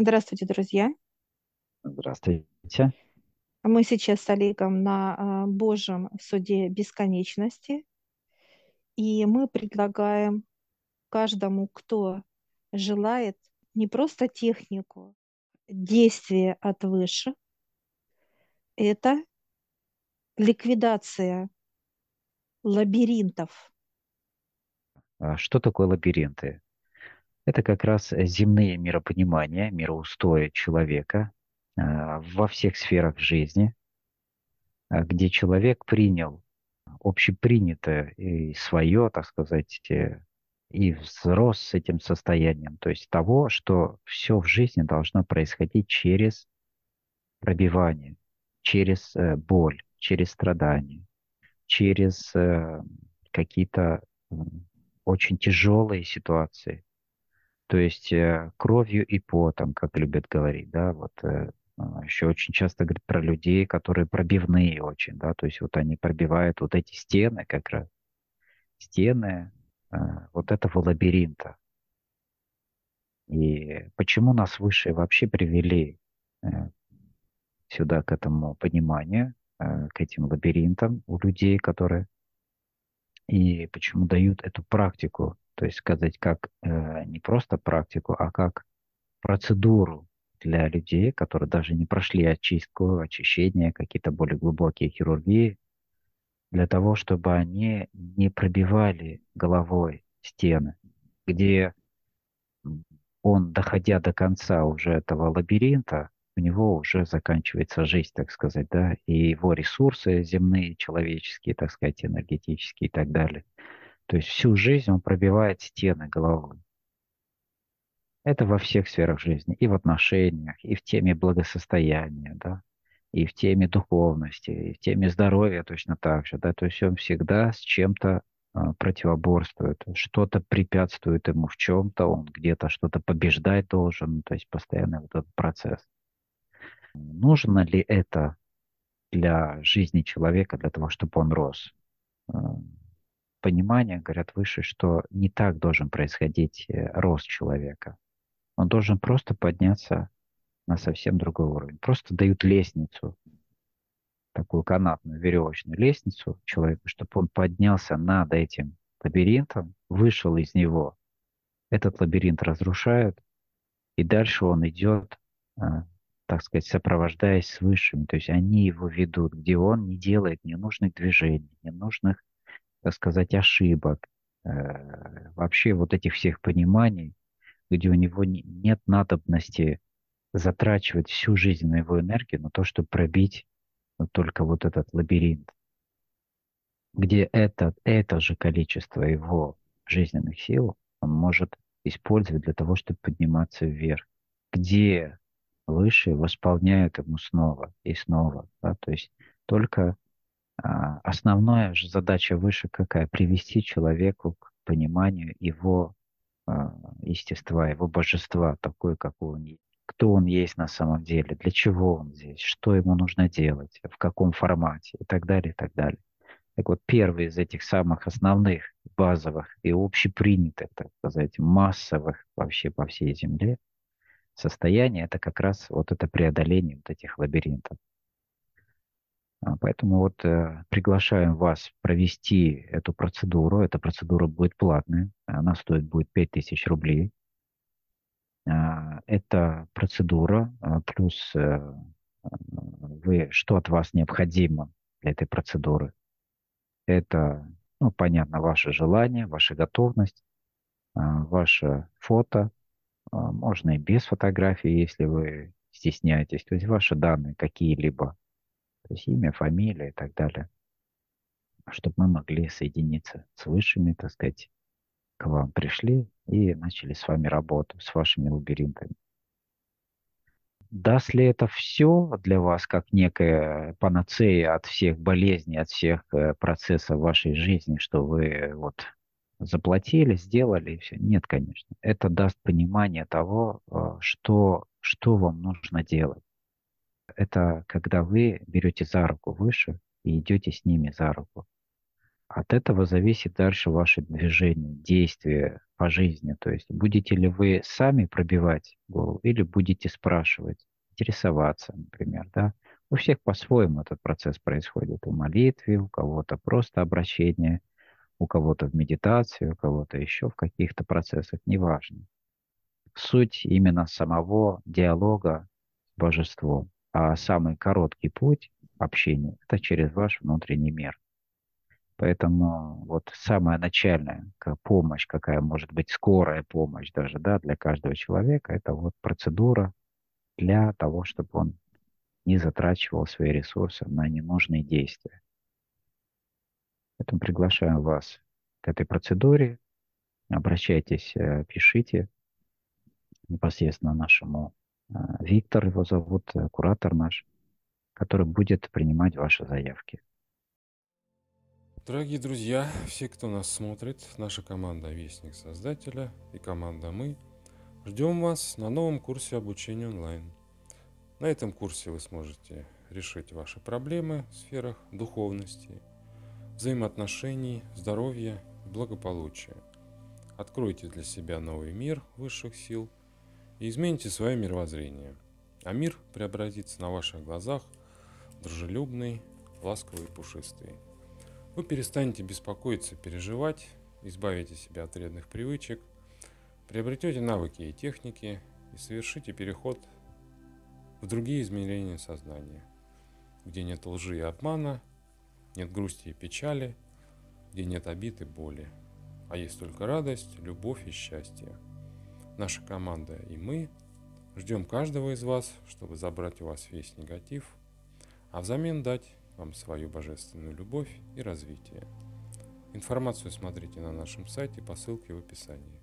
Здравствуйте, друзья. Здравствуйте. Мы сейчас с Олегом на а, Божьем суде бесконечности, и мы предлагаем каждому, кто желает, не просто технику действия от выше, это ликвидация лабиринтов. А Что такое лабиринты? Это как раз земные миропонимания, мироустоя человека а, во всех сферах жизни, а, где человек принял общепринятое и свое, так сказать, э, и взрос с этим состоянием, то есть того, что все в жизни должно происходить через пробивание, через э, боль, через страдания, через э, какие-то очень тяжелые ситуации, то есть э, кровью и потом, как любят говорить, да, вот э, а, еще очень часто говорят про людей, которые пробивные очень, да, то есть вот они пробивают вот эти стены как раз, стены э, вот этого лабиринта. И почему нас выше вообще привели э, сюда к этому пониманию, к этим лабиринтам у людей, которые и почему дают эту практику, то есть сказать как э, не просто практику, а как процедуру для людей, которые даже не прошли очистку, очищение, какие-то более глубокие хирургии, для того, чтобы они не пробивали головой стены, где он, доходя до конца уже этого лабиринта, у него уже заканчивается жизнь, так сказать, да, и его ресурсы земные, человеческие, так сказать, энергетические и так далее. То есть всю жизнь он пробивает стены головой. Это во всех сферах жизни, и в отношениях, и в теме благосостояния, да, и в теме духовности, и в теме здоровья точно так же, да, то есть он всегда с чем-то а, противоборствует, что-то препятствует ему в чем-то, он где-то что-то побеждать должен, то есть постоянно вот этот процесс. Нужно ли это для жизни человека, для того, чтобы он рос? Понимание, говорят выше, что не так должен происходить э, рост человека. Он должен просто подняться на совсем другой уровень. Просто дают лестницу, такую канатную веревочную лестницу человеку, чтобы он поднялся над этим лабиринтом, вышел из него. Этот лабиринт разрушают, и дальше он идет, а, так сказать, сопровождаясь с высшими. То есть они его ведут, где он не делает ненужных движений, ненужных, сказать, ошибок, э, вообще вот этих всех пониманий, где у него нет надобности затрачивать всю жизненную его энергию на то, чтобы пробить вот только вот этот лабиринт, где это, это же количество его жизненных сил он может использовать для того, чтобы подниматься вверх, где выше восполняют ему снова и снова. Да? То есть только основная же задача выше какая? Привести человеку к пониманию его а, естества, его божества, такой, какой он есть. Кто он есть на самом деле, для чего он здесь, что ему нужно делать, в каком формате и так далее, и так далее. Так вот, первый из этих самых основных, базовых и общепринятых, так сказать, массовых вообще по всей Земле состояние, это как раз вот это преодоление вот этих лабиринтов. А, поэтому вот э, приглашаем вас провести эту процедуру. Эта процедура будет платная. Она стоит будет 5000 рублей. А, это процедура, а, плюс э, вы, что от вас необходимо для этой процедуры. Это, ну, понятно, ваше желание, ваша готовность, ваше фото. Можно и без фотографии, если вы стесняетесь. То есть ваши данные какие-либо то есть имя, фамилия и так далее, чтобы мы могли соединиться с высшими, так сказать, к вам пришли и начали с вами работу, с вашими лабиринтами. Даст ли это все для вас как некая панацея от всех болезней, от всех э, процессов вашей жизни, что вы вот заплатили, сделали и все? Нет, конечно. Это даст понимание того, э, что, что вам нужно делать это когда вы берете за руку выше и идете с ними за руку. от этого зависит дальше ваше движение, действие по жизни. То есть будете ли вы сами пробивать голову или будете спрашивать, интересоваться, например, да? У всех по-своему этот процесс происходит. У молитвы, у кого-то просто обращение, у кого-то в медитации, у кого-то еще в каких-то процессах, неважно. Суть именно самого диалога с божеством. А самый короткий путь общения – это через ваш внутренний мир – Поэтому вот самая начальная помощь, какая может быть скорая помощь даже да, для каждого человека, это вот процедура для того, чтобы он не затрачивал свои ресурсы на ненужные действия. Поэтому приглашаем вас к этой процедуре. Обращайтесь, э, пишите непосредственно нашему Виктор, его зовут, э, куратор наш, который будет принимать ваши заявки. Дорогие друзья, все, кто нас смотрит, наша команда Вестник Создателя и команда Мы, ждем вас на новом курсе обучения онлайн. На этом курсе вы сможете решить ваши проблемы в сферах духовности, взаимоотношений, здоровья благополучия. Откройте для себя новый мир высших сил и измените свое мировоззрение. А мир преобразится на ваших глазах дружелюбный, ласковый и пушистый. Вы перестанете беспокоиться, переживать, избавите себя от вредных привычек, приобретете навыки и техники и совершите переход в другие измерения сознания, где нет лжи и обмана, нет грусти и печали, где нет обид и боли, а есть только радость, любовь и счастье. Наша команда и мы ждем каждого из вас, чтобы забрать у вас весь негатив, а взамен дать вам свою божественную любовь и развитие. Информацию смотрите на нашем сайте по ссылке в описании.